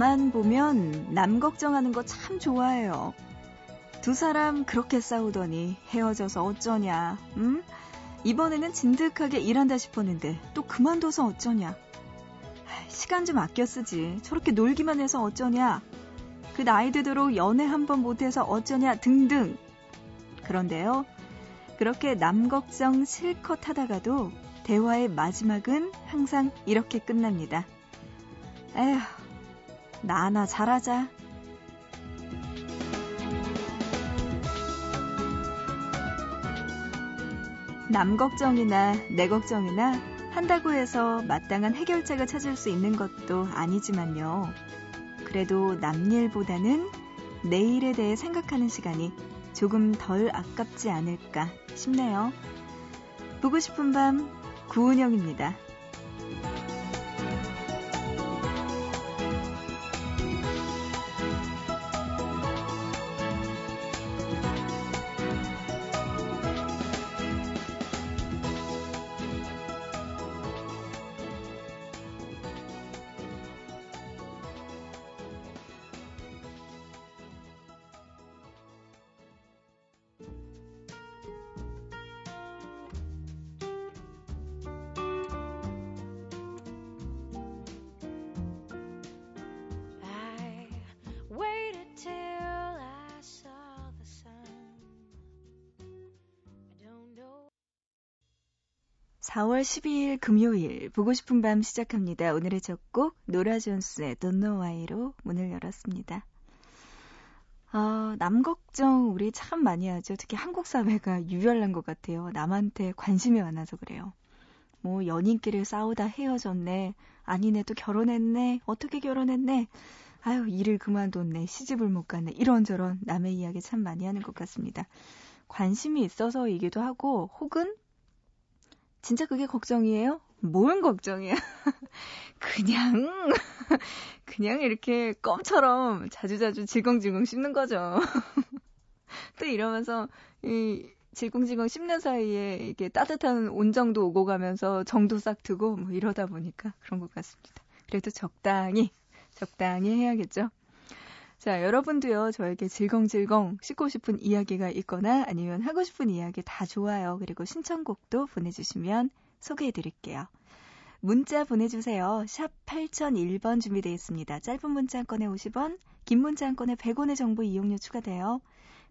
가만 보면 남 걱정하는 거 참 좋아해요. 두 사람 그렇게 싸우더니 헤어져서 어쩌냐, 응? 이번에는 진득하게 일한다 싶었는데 또 그만둬서 어쩌냐. 시간 좀 아껴 쓰지. 저렇게 놀기만 해서 어쩌냐. 그 나이 되도록 연애 한 번 못해서 어쩌냐 등등. 그런데요. 그렇게 남 걱정 실컷 하다가도 대화의 마지막은 항상 이렇게 끝납니다. 에휴, 나나 잘하자. 남 걱정이나 내 걱정이나 한다고 해서 마땅한 해결책을 찾을 수 있는 것도 아니지만요. 그래도 남일보다는 내일에 대해 생각하는 시간이 조금 덜 아깝지 않을까 싶네요. 보고 싶은 밤 구은영입니다. 4월 12일 금요일 보고 싶은 밤 시작합니다. 오늘의 첫 곡 노라 존스의 Don't Know Why로 문을 열었습니다. 아, 남 걱정 우리 참 많이 하죠. 특히 한국 사회가 유별난 것 같아요. 남한테 관심이 많아서 그래요. 뭐 연인끼리 싸우다 헤어졌네. 아니네 또 결혼했네. 어떻게 결혼했네. 아유 일을 그만뒀네. 시집을 못 갔네. 이런저런 남의 이야기 참 많이 하는 것 같습니다. 관심이 있어서이기도 하고 혹은 진짜 그게 걱정이에요? 뭔 걱정이야? 그냥, 그냥 이렇게 껌처럼 자주자주 질겅질겅 씹는 거죠. 또 이러면서, 이, 질겅질겅 씹는 사이에 이게 따뜻한 온정도 오고 가면서 정도 싹 트고 뭐 이러다 보니까 그런 것 같습니다. 그래도 적당히, 적당히 해야겠죠. 자, 여러분도요, 저에게 질겅질겅 씻고 싶은 이야기가 있거나 아니면 하고 싶은 이야기 다 좋아요. 그리고 신청곡도 보내주시면 소개해 드릴게요. 문자 보내주세요. 샵 8001번 준비되어 있습니다. 짧은 문자 한 건에 50원, 긴 문자 한 건에 100원의 정보 이용료 추가돼요.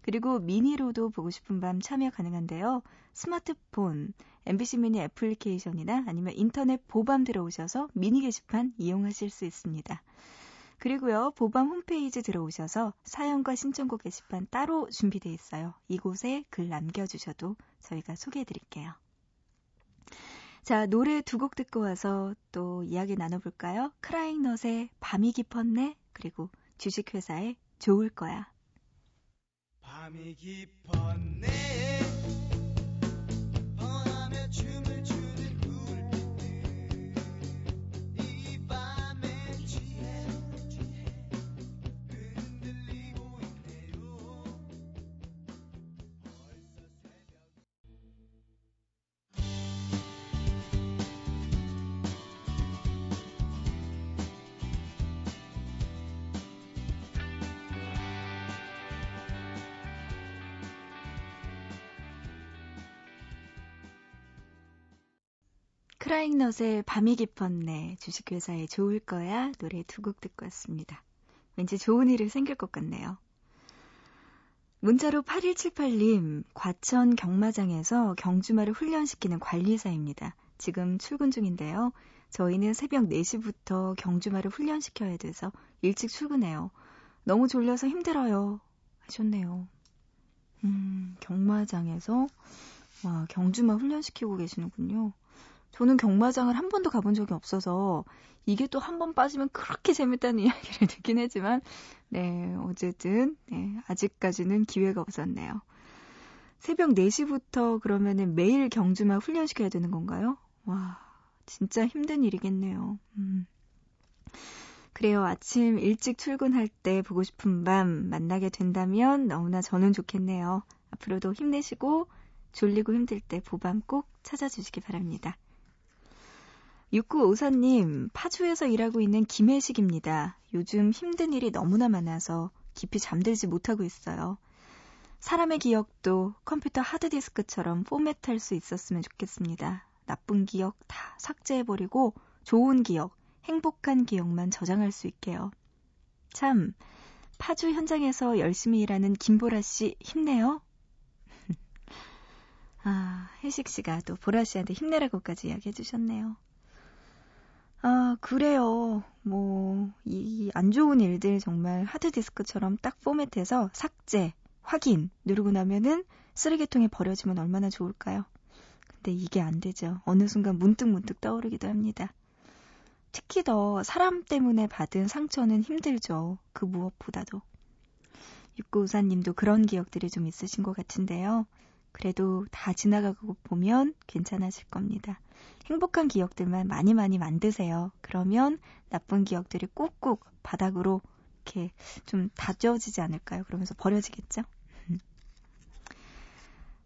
그리고 미니로도 보고 싶은 밤 참여 가능한데요. 스마트폰, MBC 미니 애플리케이션이나 아니면 인터넷 보밤 들어오셔서 미니 게시판 이용하실 수 있습니다. 그리고요, 보밤 홈페이지 들어오셔서 사연과 신청곡 게시판 따로 준비되어 있어요. 이곳에 글 남겨주셔도 저희가 소개해 드릴게요. 자, 노래 두 곡 듣고 와서 또 이야기 나눠볼까요? 크라잉넛의 밤이 깊었네, 그리고 주식회사의 좋을 거야. 밤이 깊었네. 크라잉넛의 밤이 깊었네, 주식회사에 좋을 거야 노래 두 곡 듣고 왔습니다. 왠지 좋은 일이 생길 것 같네요. 문자로 8178님, 과천 경마장에서 경주마를 훈련시키는 관리사입니다. 지금 출근 중인데요. 저희는 새벽 4시부터 경주마를 훈련시켜야 돼서 일찍 출근해요. 너무 졸려서 힘들어요. 하셨네요. 음, 경마장에서, 와, 경주마 훈련시키고 계시는군요. 저는 경마장을 한 번도 가본 적이 없어서 이게 또 한 번 빠지면 그렇게 재밌다는 이야기를 듣긴 했지만 네, 어쨌든 네, 아직까지는 기회가 없었네요. 새벽 4시부터 그러면은 매일 경주만 훈련시켜야 되는 건가요? 와, 진짜 힘든 일이겠네요. 음. 그래요. 아침 일찍 출근할 때 보고 싶은 밤 만나게 된다면 너무나 저는 좋겠네요. 앞으로도 힘내시고 졸리고 힘들 때 보밤 꼭 찾아주시기 바랍니다. 6954님, 파주에서 일하고 있는 김혜식입니다. 요즘 힘든 일이 너무나 많아서 깊이 잠들지 못하고 있어요. 사람의 기억도 컴퓨터 하드디스크처럼 포맷할 수 있었으면 좋겠습니다. 나쁜 기억 다 삭제해버리고 좋은 기억, 행복한 기억만 저장할 수 있게요. 참, 파주 현장에서 열심히 일하는 김보라 씨 힘내요. 아, 혜식 씨가 또 보라 씨한테 힘내라고까지 이야기해 주셨네요. 아, 그래요. 뭐, 이 안 좋은 일들 정말 하드디스크처럼 딱 포맷해서 삭제, 확인 누르고 나면은 쓰레기통에 버려지면 얼마나 좋을까요? 근데 이게 안 되죠. 어느 순간 문득 문득 떠오르기도 합니다. 특히 더 사람 때문에 받은 상처는 힘들죠. 그 무엇보다도. 육구우사님도 그런 기억들이 좀 있으신 것 같은데요. 그래도 다 지나가고 보면 괜찮아질 겁니다. 행복한 기억들만 많이 많이 만드세요. 그러면 나쁜 기억들이 꾹꾹 바닥으로 이렇게 좀 다져지지 않을까요? 그러면서 버려지겠죠?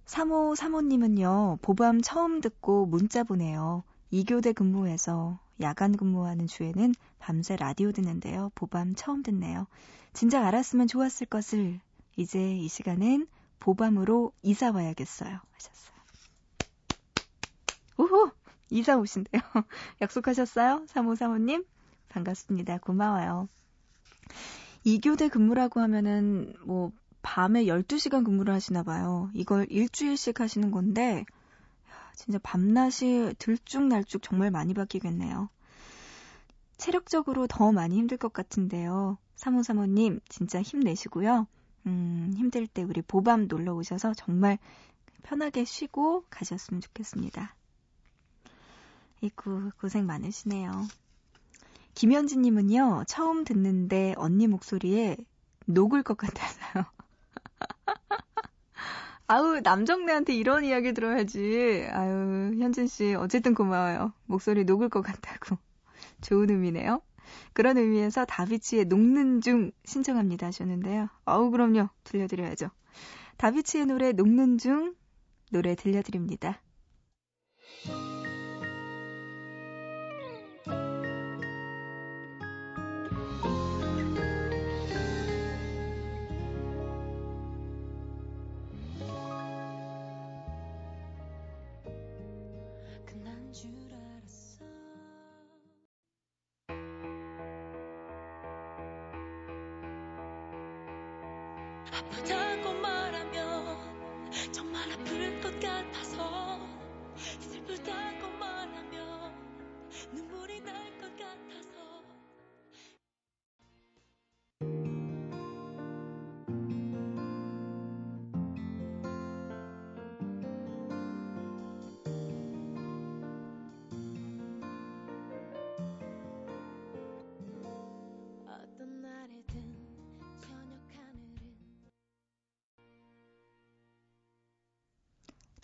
3호 사모님은요, 보밤 처음 듣고 문자 보내요. 2교대 근무해서 야간 근무하는 주에는 밤새 라디오 듣는데요. 보밤 처음 듣네요. 진작 알았으면 좋았을 것을 이제 이 시간엔 보밤으로 이사 와야겠어요. 하셨어요. 오호! 이사 오신대요. 약속하셨어요? 3호 사모님? 반갑습니다. 고마워요. 2교대 근무라고 하면은 뭐 밤에 12시간 근무를 하시나 봐요. 이걸 일주일씩 하시는 건데 진짜 밤낮이 들쭉날쭉 정말 많이 바뀌겠네요. 체력적으로 더 많이 힘들 것 같은데요. 사모사모님, 진짜 힘내시고요. 음, 힘들 때 우리 보밤 놀러 오셔서 정말 편하게 쉬고 가셨으면 좋겠습니다. 이구, 고생 많으시네요. 김현진님은요, 처음 듣는데 언니 목소리에 녹을 것 같아서요. 아우, 남정네한테 이런 이야기 들어야지. 아유, 현진 씨, 어쨌든 고마워요. 목소리 녹을 것 같다고. 좋은 의미네요. 그런 의미에서 다비치의 녹는 중 신청합니다 하셨는데요. 어우, 그럼요. 들려드려야죠. 다비치의 노래 녹는 중 노래 들려드립니다. 아프다고 말하면 정말 아플 것 같아서 슬프다고 말하면 눈물이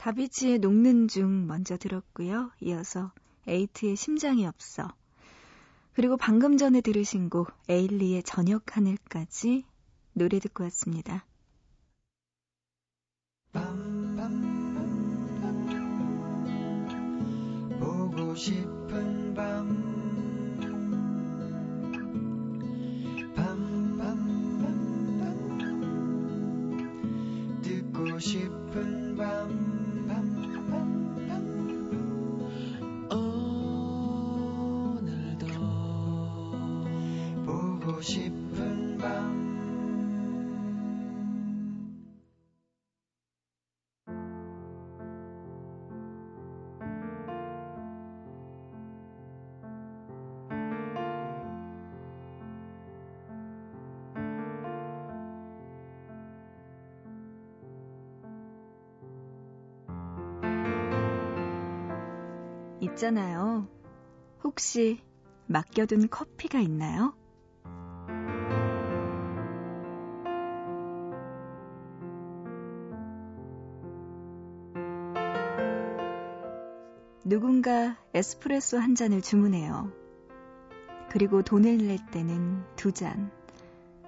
다비치의 녹는 중 먼저 들었고요. 이어서 에이트의 심장이 없어. 그리고 방금 전에 들으신 곡 에일리의 저녁 하늘까지 노래 듣고 왔습니다. 보고 싶은 밤 싶은 싶은 밤 있잖아요. 혹시 맡겨둔 커피가 있나요? 누군가 에스프레소 한 잔을 주문해요. 그리고 돈을 낼 때는 두 잔.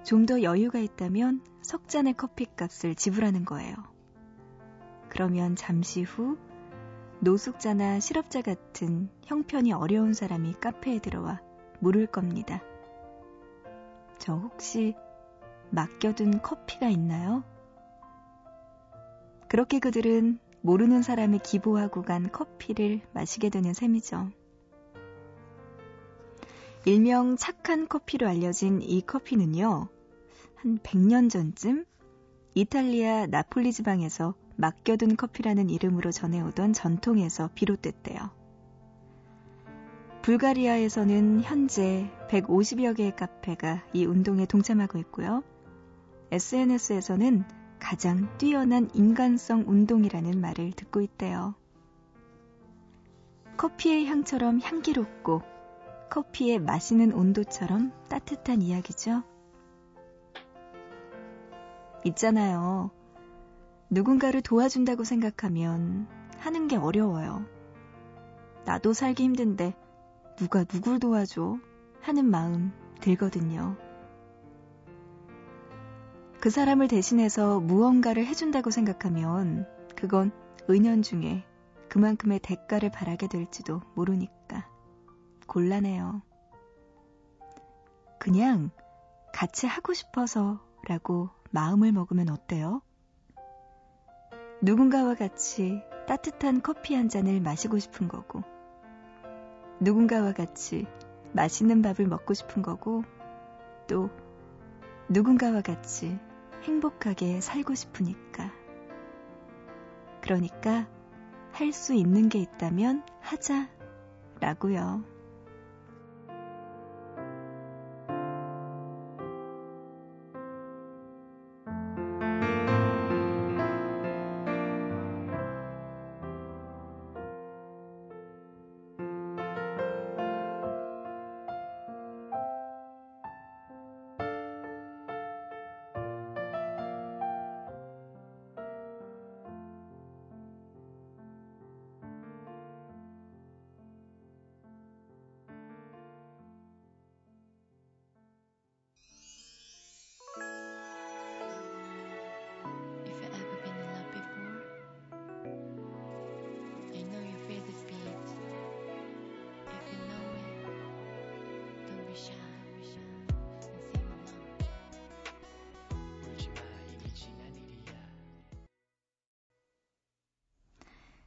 좀 더 여유가 있다면 석 잔의 커피 값을 지불하는 거예요. 그러면 잠시 후 노숙자나 실업자 같은 형편이 어려운 사람이 카페에 들어와 물을 겁니다. 저 혹시 맡겨둔 커피가 있나요? 그렇게 그들은 모르는 사람이 기부하고 간 커피를 마시게 되는 셈이죠. 일명 착한 커피로 알려진 이 커피는요, 한 100년 전쯤 이탈리아 나폴리 지방에서 맡겨둔 커피라는 이름으로 전해오던 전통에서 비롯됐대요. 불가리아에서는 현재 150여 개의 카페가 이 운동에 동참하고 있고요. SNS에서는 가장 뛰어난 인간성 운동이라는 말을 듣고 있대요. 커피의 향처럼 향기롭고 커피의 마시는 온도처럼 따뜻한 이야기죠. 있잖아요. 누군가를 도와준다고 생각하면 하는 게 어려워요. 나도 살기 힘든데 누가 누굴 도와줘? 하는 마음 들거든요. 그 사람을 대신해서 무언가를 해준다고 생각하면 그건 은연중에 그만큼의 대가를 바라게 될지도 모르니까 곤란해요. 그냥 같이 하고 싶어서 라고 마음을 먹으면 어때요? 누군가와 같이 따뜻한 커피 한 잔을 마시고 싶은 거고, 누군가와 같이 맛있는 밥을 먹고 싶은 거고, 또 누군가와 같이 행복하게 살고 싶으니까. 그러니까 할 수 있는 게 있다면 하자 라고요.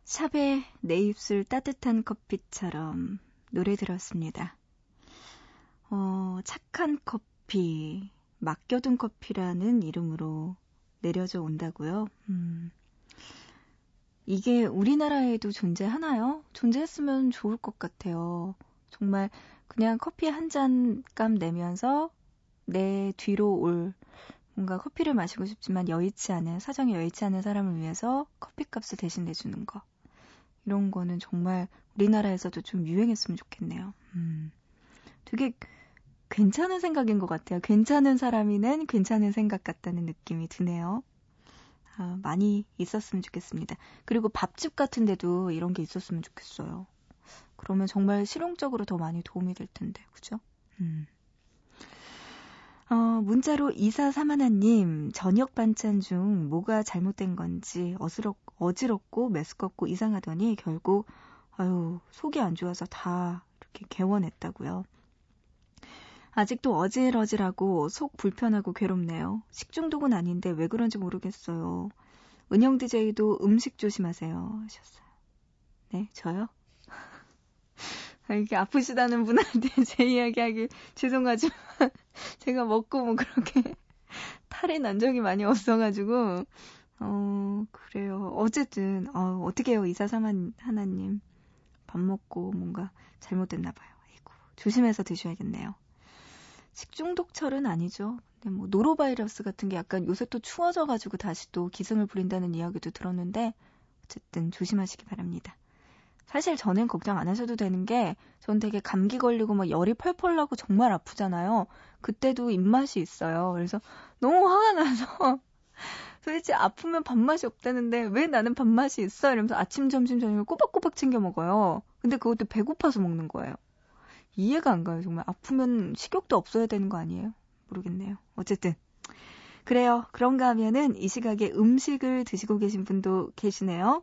샵의 내 입술 따뜻한 커피처럼 노래 들었습니다. 어, 착한 커피, 맡겨둔 커피라는 이름으로 내려져 온다고요? 음, 이게 우리나라에도 존재하나요? 존재했으면 좋을 것 같아요. 정말 그냥 커피 한 잔 값 내면서 내 뒤로 올 뭔가 커피를 마시고 싶지만 여의치 않은 사정이 여의치 않은 사람을 위해서 커피값을 대신 내주는 거. 이런 거는 정말 우리나라에서도 좀 유행했으면 좋겠네요. 음, 되게 괜찮은 생각인 것 같아요. 괜찮은 사람이는 괜찮은 생각 같다는 느낌이 드네요. 아, 많이 있었으면 좋겠습니다. 그리고 밥집 같은 데도 이런 게 있었으면 좋겠어요. 그러면 정말 실용적으로 더 많이 도움이 될 텐데, 그죠? 음. 어, 문자로 이사 사만하님, 저녁 반찬 중 뭐가 잘못된 건지 어스럽, 어지럽고 메스껍고 이상하더니 결국, 아유, 속이 안 좋아서 다 이렇게 개원했다고요. 아직도 어질어질하고 속 불편하고 괴롭네요. 식중독은 아닌데 왜 그런지 모르겠어요. 은영 DJ도 음식 조심하세요. 하셨어요. 네, 저요? 이렇게 아프시다는 분한테 제 이야기 하기 죄송하지만 제가 먹고 뭐 그렇게 탈이 난 적이 많이 없어가지고 어 그래요. 어쨌든 어, 어떻게 해요 이사삼한 하나님 밥 먹고 뭔가 잘못됐나 봐요. 아이고 조심해서 드셔야겠네요. 식중독철은 아니죠. 근데 뭐 노로바이러스 같은 게 약간 요새 또 추워져가지고 다시 또 기승을 부린다는 이야기도 들었는데 어쨌든 조심하시기 바랍니다. 사실 저는 걱정 안 하셔도 되는 게, 전 되게 감기 걸리고 막 열이 펄펄 나고 정말 아프잖아요. 그때도 입맛이 있어요. 그래서 너무 화가 나서, 도대체 아프면 밥맛이 없다는데 왜 나는 밥맛이 있어? 이러면서 아침, 점심, 저녁을 꼬박꼬박 챙겨 먹어요. 근데 그것도 배고파서 먹는 거예요. 이해가 안 가요. 정말 아프면 식욕도 없어야 되는 거 아니에요? 모르겠네요. 어쨌든. 그래요. 그런가 하면은 이 시각에 음식을 드시고 계신 분도 계시네요.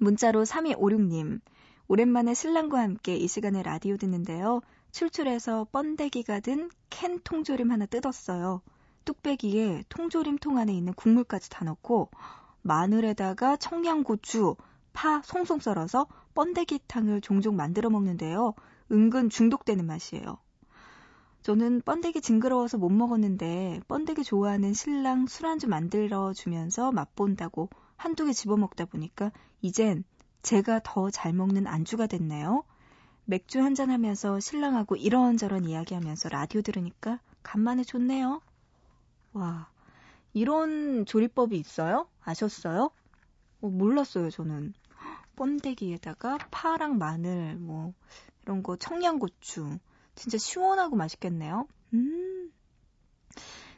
문자로 3256님. 오랜만에 신랑과 함께 이 시간에 라디오 듣는데요. 출출해서 번데기가 든 캔 통조림 하나 뜯었어요. 뚝배기에 통조림 통 안에 있는 국물까지 다 넣고 마늘에다가 청양고추, 파 송송 썰어서 번데기탕을 종종 만들어 먹는데요. 은근 중독되는 맛이에요. 저는 번데기 징그러워서 못 먹었는데 번데기 좋아하는 신랑 술안주 만들어 주면서 맛본다고 한두 개 집어 먹다 보니까 이젠 제가 더 잘 먹는 안주가 됐네요. 맥주 한잔 하면서 신랑하고 이런저런 이야기 하면서 라디오 들으니까 간만에 좋네요. 와, 이런 조리법이 있어요? 아셨어요? 어, 몰랐어요, 저는. 번데기에다가 파랑 마늘, 뭐, 이런 거, 청양고추. 진짜 시원하고 맛있겠네요. 음.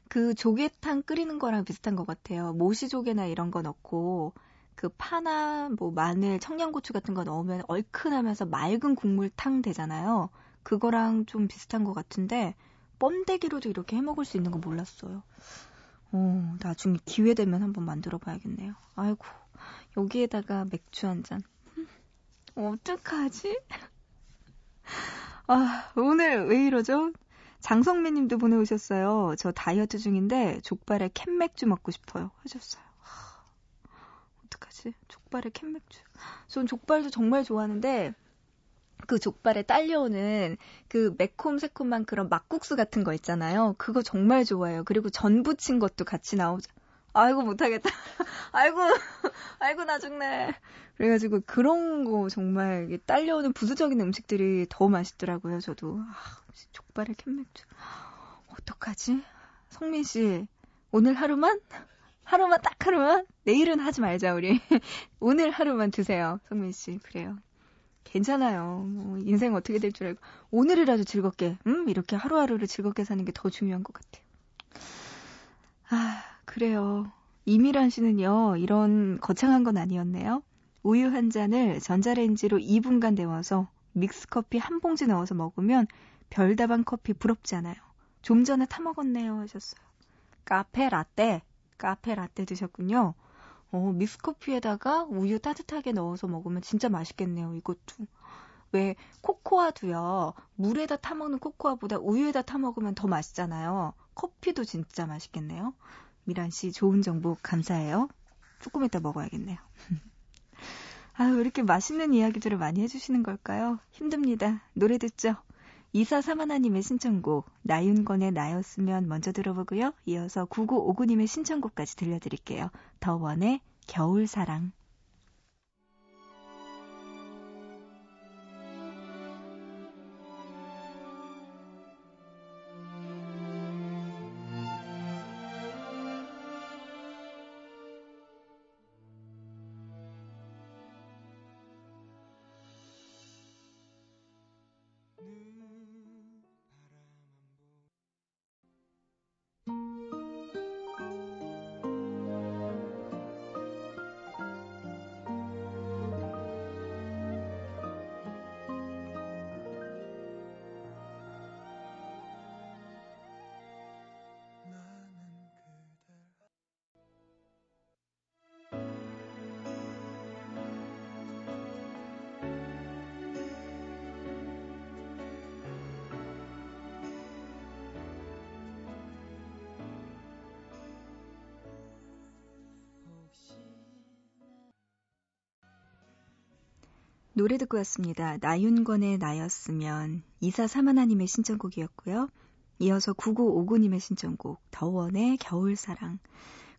그 조개탕 끓이는 거랑 비슷한 것 같아요. 모시조개나 이런 거 넣고, 그 파나 뭐 마늘, 청양고추 같은 거 넣으면 얼큰하면서 맑은 국물탕 되잖아요. 그거랑 좀 비슷한 것 같은데, 번데기로도 이렇게 해 먹을 수 있는 거 몰랐어요. 어, 나중에 기회 되면 한번 만들어 봐야겠네요. 아이고, 여기에다가 맥주 한 잔. 어떡하지? 아, 오늘 왜 이러죠? 장성민 님도 보내오셨어요. 저 다이어트 중인데 족발에 캔맥주 먹고 싶어요. 하셨어요. 하, 어떡하지? 족발에 캔맥주. 전 족발도 정말 좋아하는데 그 족발에 딸려오는 그 매콤 새콤한 그런 막국수 같은 거 있잖아요. 그거 정말 좋아해요. 그리고 전 부친 것도 같이 나오죠. 아이고 못하겠다. 아이고 아이고 나 죽네. 그래가지고 그런 거 정말 딸려오는 부수적인 음식들이 더 맛있더라고요. 저도 아, 족발에 캔맥주. 어떡하지? 성민 씨 오늘 하루만 하루만 딱 하루만 내일은 하지 말자 우리 오늘 하루만 드세요. 성민 씨 그래요. 괜찮아요. 뭐 인생 어떻게 될 줄 알고 오늘이라도 즐겁게, 음 이렇게 하루하루를 즐겁게 사는 게 더 중요한 것 같아요. 아 그래요. 이미란 씨는요 이런 거창한 건 아니었네요. 우유 한 잔을 전자레인지로 2분간 데워서 믹스커피 한 봉지 넣어서 먹으면 별다방 커피 부럽지 않아요. 좀 전에 타 먹었네요 하셨어요. 카페 라떼, 카페 라떼 드셨군요. 어, 믹스커피에다가 우유 따뜻하게 넣어서 먹으면 진짜 맛있겠네요, 이것도. 왜 코코아도요. 물에다 타 먹는 코코아보다 우유에다 타 먹으면 더 맛있잖아요. 커피도 진짜 맛있겠네요. 미란 씨 좋은 정보 감사해요. 조금 이따 먹어야겠네요. 아유, 이렇게 맛있는 이야기들을 많이 해주시는 걸까요? 힘듭니다. 노래 듣죠? 이사 사만아님의 신청곡, 나윤건의 나였으면 먼저 들어보고요. 이어서 9959님의 신청곡까지 들려드릴게요. 더원의 겨울사랑. 노래 듣고 왔습니다. 나윤건의 나였으면 이사 사만하님의 신청곡이었고요. 이어서 9959님의 신청곡 더원의 겨울사랑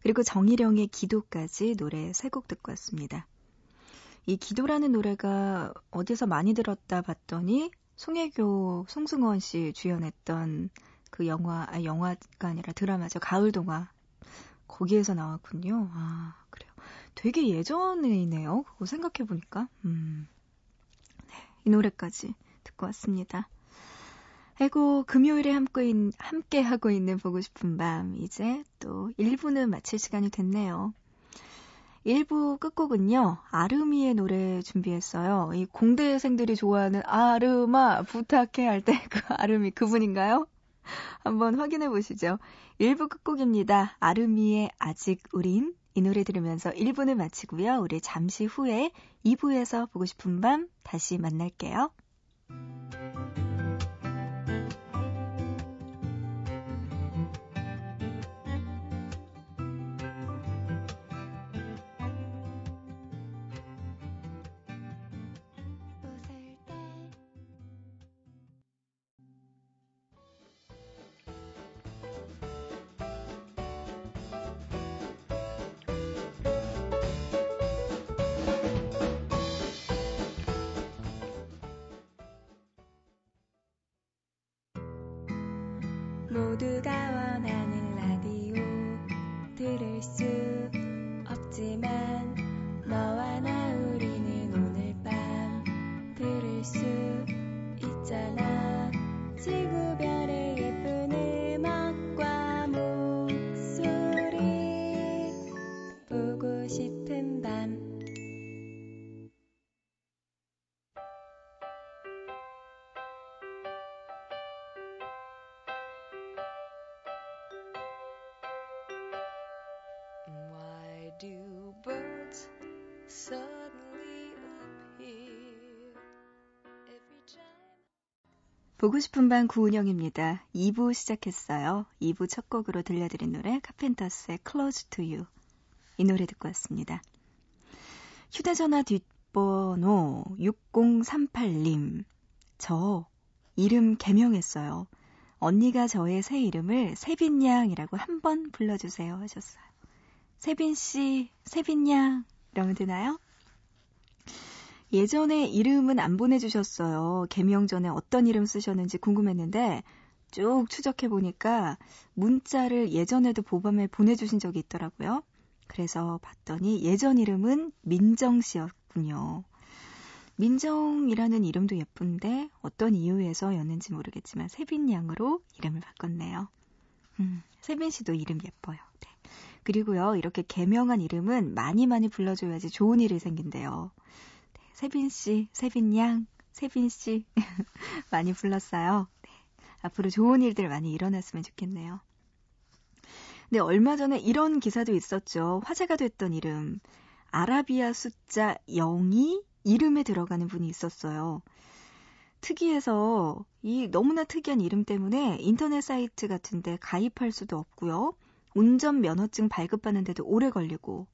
그리고 정희령의 기도까지 노래 세 곡 듣고 왔습니다. 이 기도라는 노래가 어디서 많이 들었다 봤더니 송혜교, 송승헌 씨 주연했던 그 영화, 아, 영화가 아니라 드라마죠. 가을동화. 거기에서 나왔군요. 아, 그래요. 되게 예전에이네요. 그거 생각해보니까. 음. 이 노래까지 듣고 왔습니다. 아이고, 금요일에 함께, 함께 하고 있는 보고 싶은 밤. 이제 또 1부는 마칠 시간이 됐네요. 1부 끝곡은요, 아르미의 노래 준비했어요. 이 공대생들이 좋아하는 아르마 부탁해 할 때 그 아르미 그분인가요? 한번 확인해 보시죠. 1부 끝곡입니다. 아르미의 아직 우린 이 노래 들으면서 1부를 마치고요. 우리 잠시 후에 2부에서 보고 싶은 밤 다시 만날게요. 보고 싶은 밤 Why do birds suddenly appear every time? 보고 싶은 밤 구은영입니다. 2부 시작했어요. 2부 첫 곡으로 들려드린 노래 카펜터스의 Close to You. 이 노래 듣고 왔습니다. 휴대전화 뒷번호 6038님. 저 이름 개명했어요. 언니가 저의 새 이름을 세빈 양이라고 한 번 불러주세요 하셨어요. 세빈 씨, 세빈 양 이러면 되나요? 예전에 이름은 안 보내주셨어요. 개명 전에 어떤 이름 쓰셨는지 궁금했는데 쭉 추적해 보니까 문자를 예전에도 보밤에 보내주신 적이 있더라고요. 그래서 봤더니 예전 이름은 민정 씨였군요. 민정이라는 이름도 예쁜데 어떤 이유에서였는지 모르겠지만 세빈 양으로 이름을 바꿨네요. 음, 세빈 씨도 이름 예뻐요. 네. 그리고요, 이렇게 개명한 이름은 많이 많이 불러줘야지 좋은 일이 생긴대요. 네, 세빈 씨, 세빈 양, 세빈 씨 많이 불렀어요. 네, 앞으로 좋은 일들 많이 일어났으면 좋겠네요. 네, 얼마 전에 이런 기사도 있었죠. 화제가 됐던 이름. 아라비아 숫자 0이 이름에 들어가는 분이 있었어요. 특이해서 이 너무나 특이한 이름 때문에 인터넷 사이트 같은데 가입할 수도 없고요. 운전 면허증 발급하는데도 오래 걸리고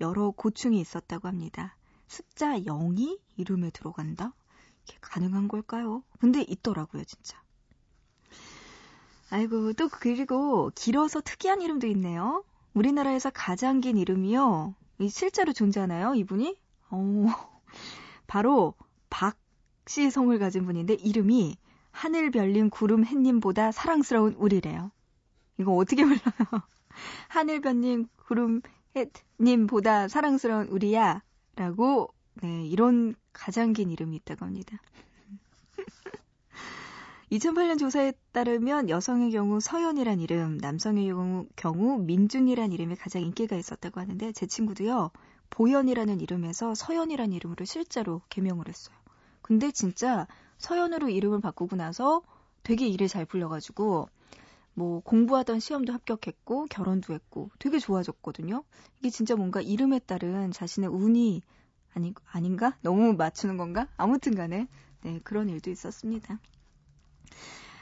여러 고충이 있었다고 합니다. 숫자 0이 이름에 들어간다? 이게 가능한 걸까요? 근데 있더라고요, 진짜. 아이고, 또 그리고 길어서 특이한 이름도 있네요. 우리나라에서 가장 긴 이름이요. 실제로 존재하나요, 이분이? 어, 바로 박 씨 성을 가진 분인데 이름이 하늘 별님 구름 햇님보다 사랑스러운 우리래요. 이거 어떻게 불러요? 하늘 별님 구름 햇님보다 사랑스러운 우리야 라고 네, 이런 가장 긴 이름이 있다고 합니다. 2008년 조사에 따르면 여성의 경우 서연이란 이름, 남성의 경우, 경우 민준이란 이름이 가장 인기가 있었다고 하는데 제 친구도요. 보연이라는 이름에서 서연이라는 이름으로 실제로 개명을 했어요. 근데 진짜 서연으로 이름을 바꾸고 나서 되게 일을 잘 풀려가지고 뭐 공부하던 시험도 합격했고 결혼도 했고 되게 좋아졌거든요. 이게 진짜 뭔가 이름에 따른 자신의 운이 아니 아닌가? 너무 맞추는 건가? 아무튼 간에 네, 그런 일도 있었습니다.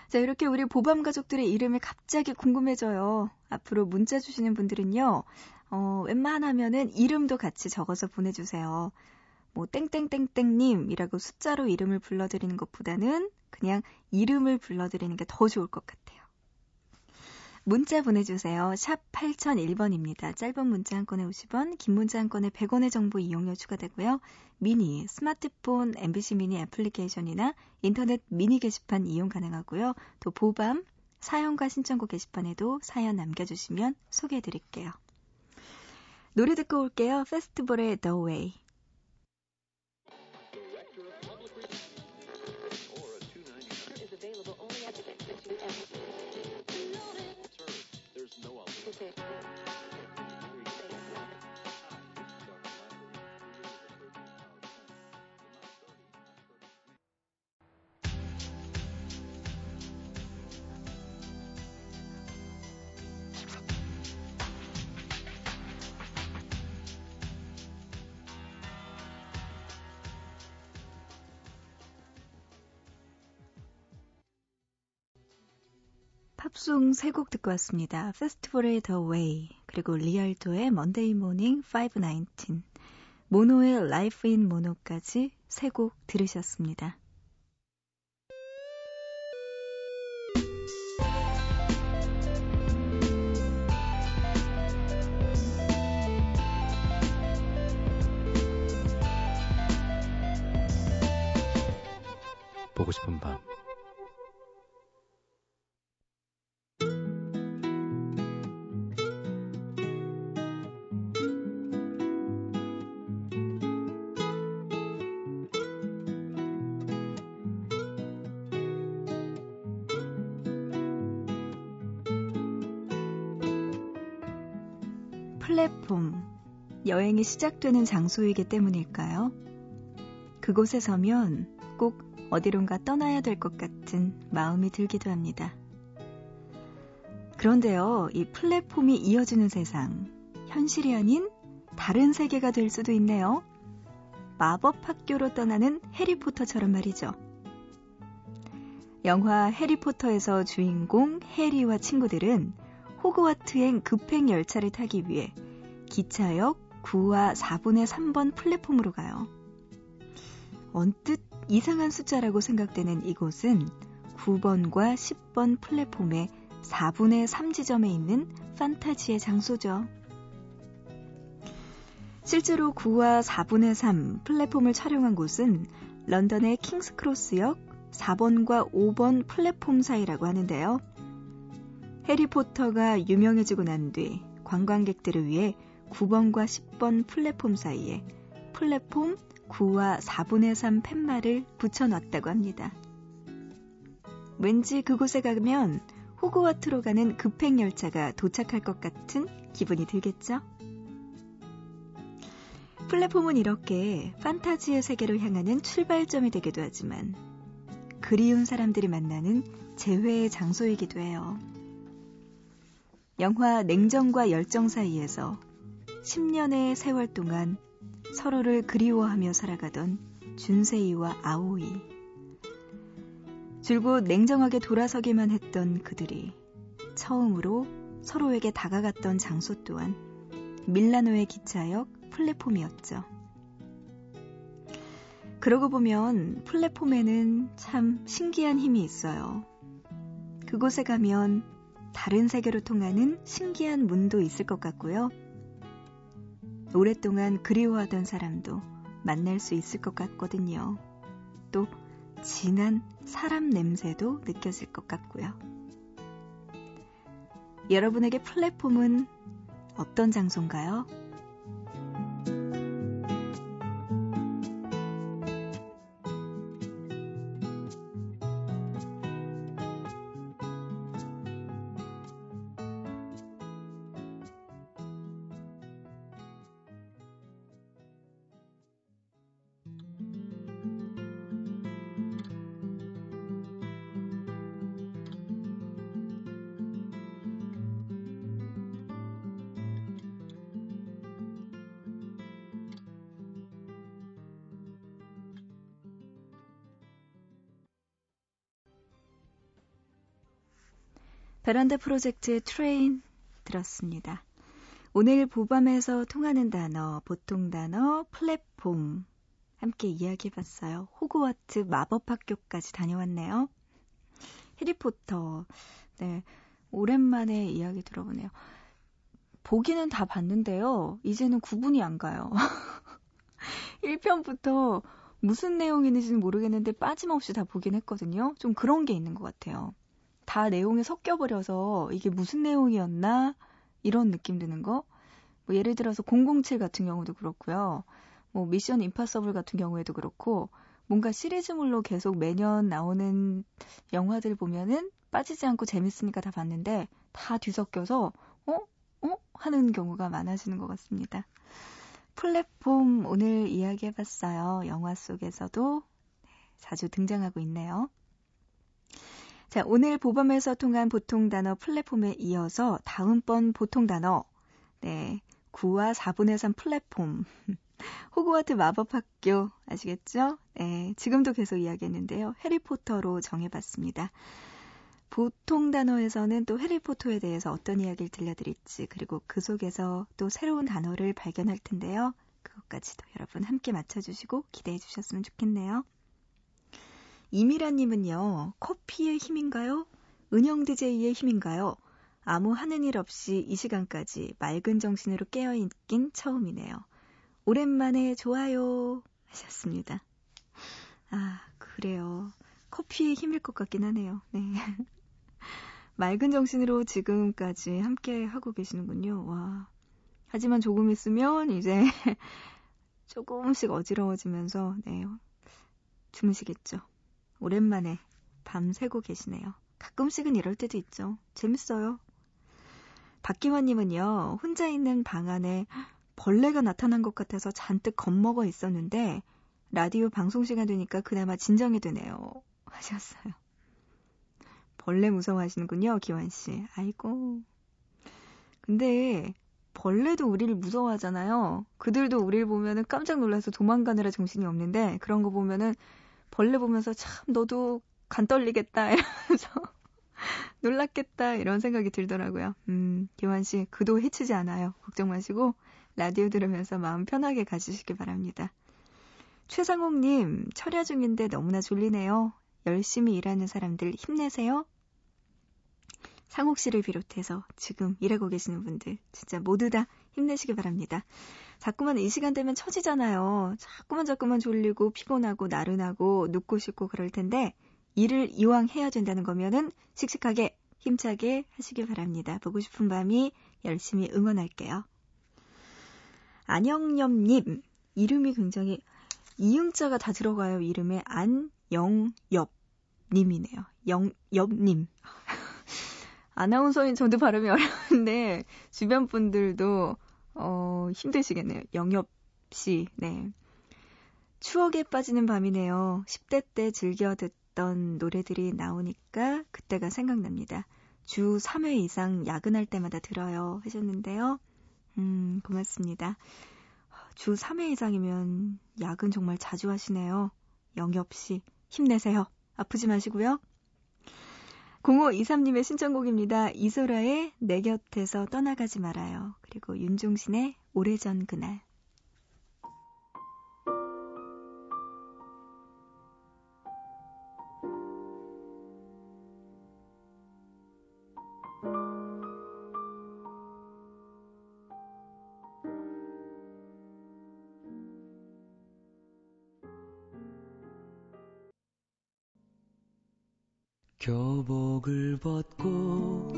자, 이렇게 우리 보밤 가족들의 이름이 갑자기 궁금해져요. 앞으로 문자 주시는 분들은요. 어, 웬만하면은 이름도 같이 적어서 보내주세요. 뭐 땡땡땡땡님이라고 숫자로 이름을 불러드리는 것보다는 그냥 이름을 불러드리는 게 더 좋을 것 같아요. 문자 보내주세요. 샵 8001번입니다. 짧은 문자 한 건에 50원, 긴 문자 한 건에 100원의 정보 이용료 추가되고요. 미니, 스마트폰, MBC 미니 애플리케이션이나 인터넷 미니 게시판 이용 가능하고요. 또 보밤, 사연과 신청곡 게시판에도 사연 남겨주시면 소개해드릴게요. 노래 듣고 올게요. 페스티벌의 The Way. shit, bitch. 팝송 세 곡 듣고 왔습니다. 페스티벌의 The Way, 그리고 리알도의 Monday Morning 519, 모노의 Life in Mono까지 세 곡 들으셨습니다. 플랫폼, 여행이 시작되는 장소이기 때문일까요? 그곳에 서면 꼭 어디론가 떠나야 될 것 같은 마음이 들기도 합니다. 그런데요, 이 플랫폼이 이어지는 세상, 현실이 아닌 다른 세계가 될 수도 있네요. 마법 학교로 떠나는 해리포터처럼 말이죠. 영화 해리포터에서 주인공 해리와 친구들은 호그와트행 급행 열차를 타기 위해 기차역 9와 4분의 3번 플랫폼으로 가요. 언뜻 이상한 숫자라고 생각되는 이곳은 9번과 10번 플랫폼의 4분의 3 지점에 있는 판타지의 장소죠. 실제로 9와 4분의 3 플랫폼을 촬영한 곳은 런던의 킹스크로스역 4번과 5번 플랫폼 사이라고 하는데요. 해리포터가 유명해지고 난 뒤 관광객들을 위해 9번과 10번 플랫폼 사이에 플랫폼 9와 4분의 3 팻말을 붙여놨다고 합니다. 왠지 그곳에 가면 호그와트로 가는 급행열차가 도착할 것 같은 기분이 들겠죠? 플랫폼은 이렇게 판타지의 세계로 향하는 출발점이 되기도 하지만 그리운 사람들이 만나는 재회의 장소이기도 해요. 영화 냉정과 열정 사이에서 10년의 세월 동안 서로를 그리워하며 살아가던 준세이와 아오이. 줄곧 냉정하게 돌아서기만 했던 그들이 처음으로 서로에게 다가갔던 장소 또한 밀라노의 기차역 플랫폼이었죠. 그러고 보면 플랫폼에는 참 신기한 힘이 있어요. 그곳에 가면 다른 세계로 통하는 신기한 문도 있을 것 같고요. 오랫동안 그리워하던 사람도 만날 수 있을 것 같거든요. 또 진한 사람 냄새도 느껴질 것 같고요. 여러분에게 플랫폼은 어떤 장소인가요? 베란다 프로젝트의 Train 들었습니다. 오늘 보밤에서 통하는 단어, 보통 단어, 플랫폼 함께 이야기해봤어요. 호그와트 마법학교까지 다녀왔네요. 해리포터, 네, 오랜만에 이야기 들어보네요. 보기는 다 봤는데요. 이제는 구분이 안 가요. 1편부터 무슨 내용이는지는 모르겠는데 빠짐없이 다 보긴 했거든요. 좀 그런 게 있는 것 같아요. 다 내용이 섞여버려서 이게 무슨 내용이었나 이런 느낌 드는 거. 뭐 예를 들어서 007 같은 경우도 그렇고요. 뭐 미션 임파서블 같은 경우에도 그렇고 뭔가 시리즈물로 계속 매년 나오는 영화들 보면은 빠지지 않고 재밌으니까 다 봤는데 다 뒤섞여서 어? 어? 하는 경우가 많아지는 것 같습니다. 플랫폼 오늘 이야기해봤어요. 영화 속에서도 자주 등장하고 있네요. 자, 오늘 보밤에서 통한 보통 단어 플랫폼에 이어서 다음번 보통 단어, 네, 9와 4분의 3 플랫폼. 호그와트 마법학교 아시겠죠? 네, 지금도 계속 이야기했는데요. 해리포터로 정해봤습니다. 보통 단어에서는 또 해리포터에 대해서 어떤 이야기를 들려드릴지 그리고 그 속에서 또 새로운 단어를 발견할 텐데요. 그것까지도 여러분 함께 맞춰주시고 기대해 주셨으면 좋겠네요. 이미라님은요, 커피의 힘인가요? 은영 DJ의 힘인가요? 아무 하는 일 없이 이 시간까지 맑은 정신으로 깨어있긴 처음이네요. 오랜만에 좋아요 하셨습니다. 아, 그래요. 커피의 힘일 것 같긴 하네요. 네. 맑은 정신으로 지금까지 함께 하고 계시는군요. 와. 하지만 조금 있으면 이제 조금씩 어지러워지면서, 네. 주무시겠죠. 오랜만에 밤 새고 계시네요. 가끔씩은 이럴 때도 있죠. 재밌어요. 박기환님은요, 혼자 있는 방 안에 벌레가 나타난 것 같아서 잔뜩 겁먹어 있었는데, 라디오 방송 시간 되니까 그나마 진정이 되네요. 하셨어요. 벌레 무서워하시는군요, 기환씨. 아이고. 근데, 벌레도 우리를 무서워하잖아요. 그들도 우리를 보면은 깜짝 놀라서 도망가느라 정신이 없는데, 그런 거 보면은 벌레 보면서 참 너도 간 떨리겠다 이러면서 놀랐겠다 이런 생각이 들더라고요. 음, 기환 씨 그도 해치지 않아요. 걱정 마시고 라디오 들으면서 마음 편하게 가지시기 바랍니다. 최상옥님 철야 중인데 너무나 졸리네요. 열심히 일하는 사람들 힘내세요. 상옥 씨를 비롯해서 지금 일하고 계시는 분들 진짜 모두 다 힘내시기 바랍니다. 자꾸만 이 시간 되면 처지잖아요. 자꾸만 자꾸만 졸리고 피곤하고 나른하고 눕고 싶고 그럴 텐데 일을 이왕 해야 된다는 거면은 씩씩하게 힘차게 하시길 바랍니다. 보고 싶은 밤이 열심히 응원할게요. 안영엽님 이름이 굉장히 이응자가 다 들어가요. 이름에 안영엽 님이네요. 영엽님. 아나운서인 저도 발음이 어려운데 주변 분들도 어, 힘드시겠네요. 영엽 씨, 네. 추억에 빠지는 밤이네요. 10대 때 즐겨 듣던 노래들이 나오니까 그때가 생각납니다. 주 3회 이상 야근할 때마다 들어요. 하셨는데요. 음, 고맙습니다. 주 3회 이상이면 야근 정말 자주 하시네요. 영엽 씨, 힘내세요. 아프지 마시고요. 0523님의 신청곡입니다. 이소라의 내 곁에서 떠나가지 말아요. 그리고 윤종신의 오래전 그날. 교복을 벗고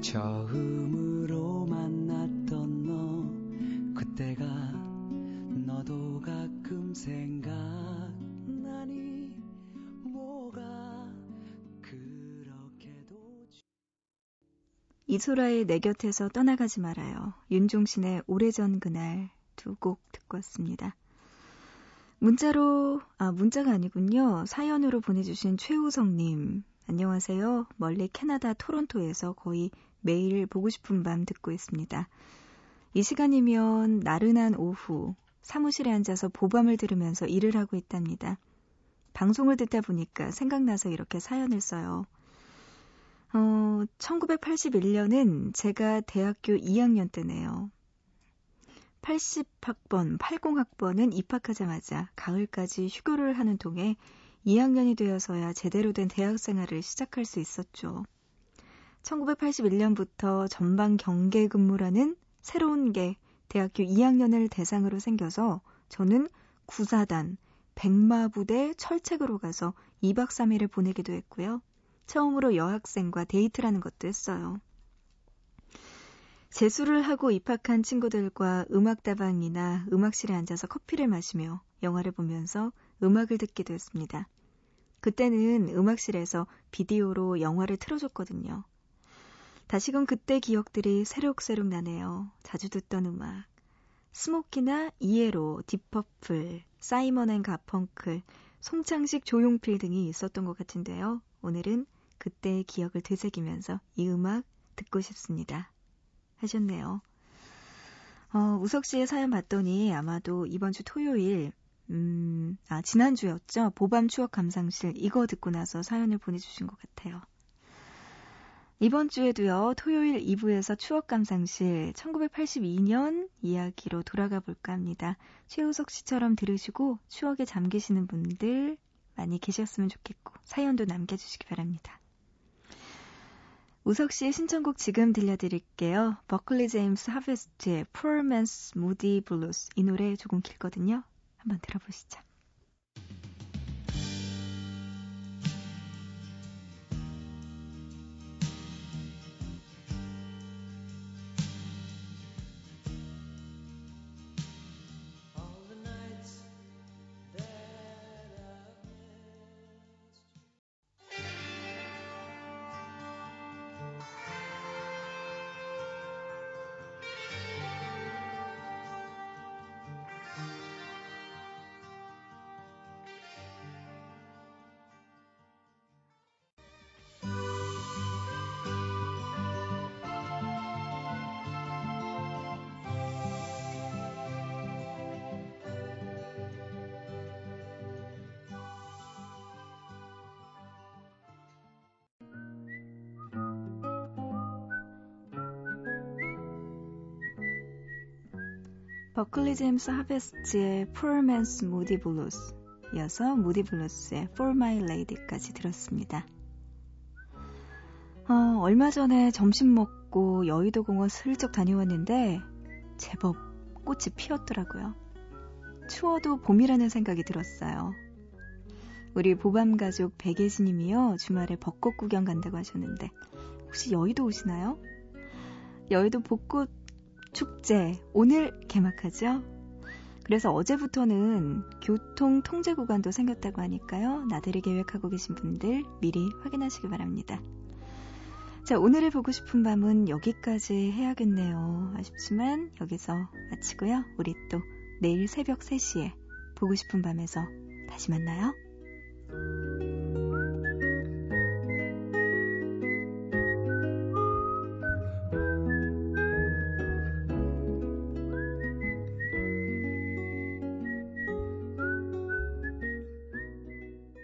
처음으로 만났던 너 그때가 너도 가끔 생각나니 뭐가 그렇게도 이소라의 내 곁에서 떠나가지 말아요. 윤종신의 오래전 그날 두 곡 듣고 왔습니다. 문자로, 아, 문자가 아니군요. 사연으로 보내주신 최우성님. 안녕하세요. 멀리 캐나다 토론토에서 거의 매일 보고 싶은 밤 듣고 있습니다. 이 시간이면 나른한 오후, 사무실에 앉아서 보밤을 들으면서 일을 하고 있답니다. 방송을 듣다 보니까 생각나서 이렇게 사연을 써요. 어, 1981년은 제가 대학교 2학년 때네요. 80학번, 80학번은 입학하자마자 가을까지 휴교를 하는 통에 2학년이 되어서야 제대로 된 대학 생활을 시작할 수 있었죠. 1981년부터 전방 경계 근무라는 새로운 게 대학교 2학년을 대상으로 생겨서 저는 9사단, 백마부대 철책으로 가서 2박 3일을 보내기도 했고요. 처음으로 여학생과 데이트라는 것도 했어요. 재수를 하고 입학한 친구들과 음악다방이나 음악실에 앉아서 커피를 마시며 영화를 보면서 음악을 듣기도 했습니다. 그때는 음악실에서 비디오로 영화를 틀어줬거든요. 다시금 그때 기억들이 새록새록 나네요. 자주 듣던 음악. 스모키나 ELO, 딥퍼플, 사이먼 앤 가펑클, 송창식, 조용필 등이 있었던 것 같은데요. 오늘은 그때의 기억을 되새기면서 이 음악 듣고 싶습니다. 하셨네요. 어, 우석 씨의 사연 봤더니 아마도 이번 주 토요일, 음, 아, 지난주였죠. 보밤 추억 감상실 이거 듣고 나서 사연을 보내주신 것 같아요. 이번 주에도요, 토요일 2부에서 추억 감상실 1982년 이야기로 돌아가 볼까 합니다. 최우석 씨처럼 들으시고 추억에 잠기시는 분들 많이 계셨으면 좋겠고, 사연도 남겨주시기 바랍니다. 우석 씨의 신청곡 지금 들려드릴게요. 버클리 제임스 하베스트의 Poor Man's Moody Blues. 이 노래 조금 길거든요. 한번 들어보시죠. 버클리 제임스 하베스트의 Man's Moody Blues 이어서 무디 블루스의 For My Lady까지 들었습니다. 어, 얼마 전에 점심 먹고 여의도 공원 슬쩍 다녀왔는데 제법 꽃이 피었더라고요. 추워도 봄이라는 생각이 들었어요. 우리 보밤 가족 백예진님이요 주말에 벚꽃 구경 간다고 하셨는데 혹시 여의도 오시나요? 여의도 벚꽃 축제 오늘 개막하죠. 그래서 어제부터는 교통 통제 구간도 생겼다고 하니까요. 나들이 계획하고 계신 분들 미리 확인하시기 바랍니다. 자, 오늘의 보고 싶은 밤은 여기까지 해야겠네요. 아쉽지만 여기서 마치고요. 우리 또 내일 새벽 3시에 보고 싶은 밤에서 다시 만나요.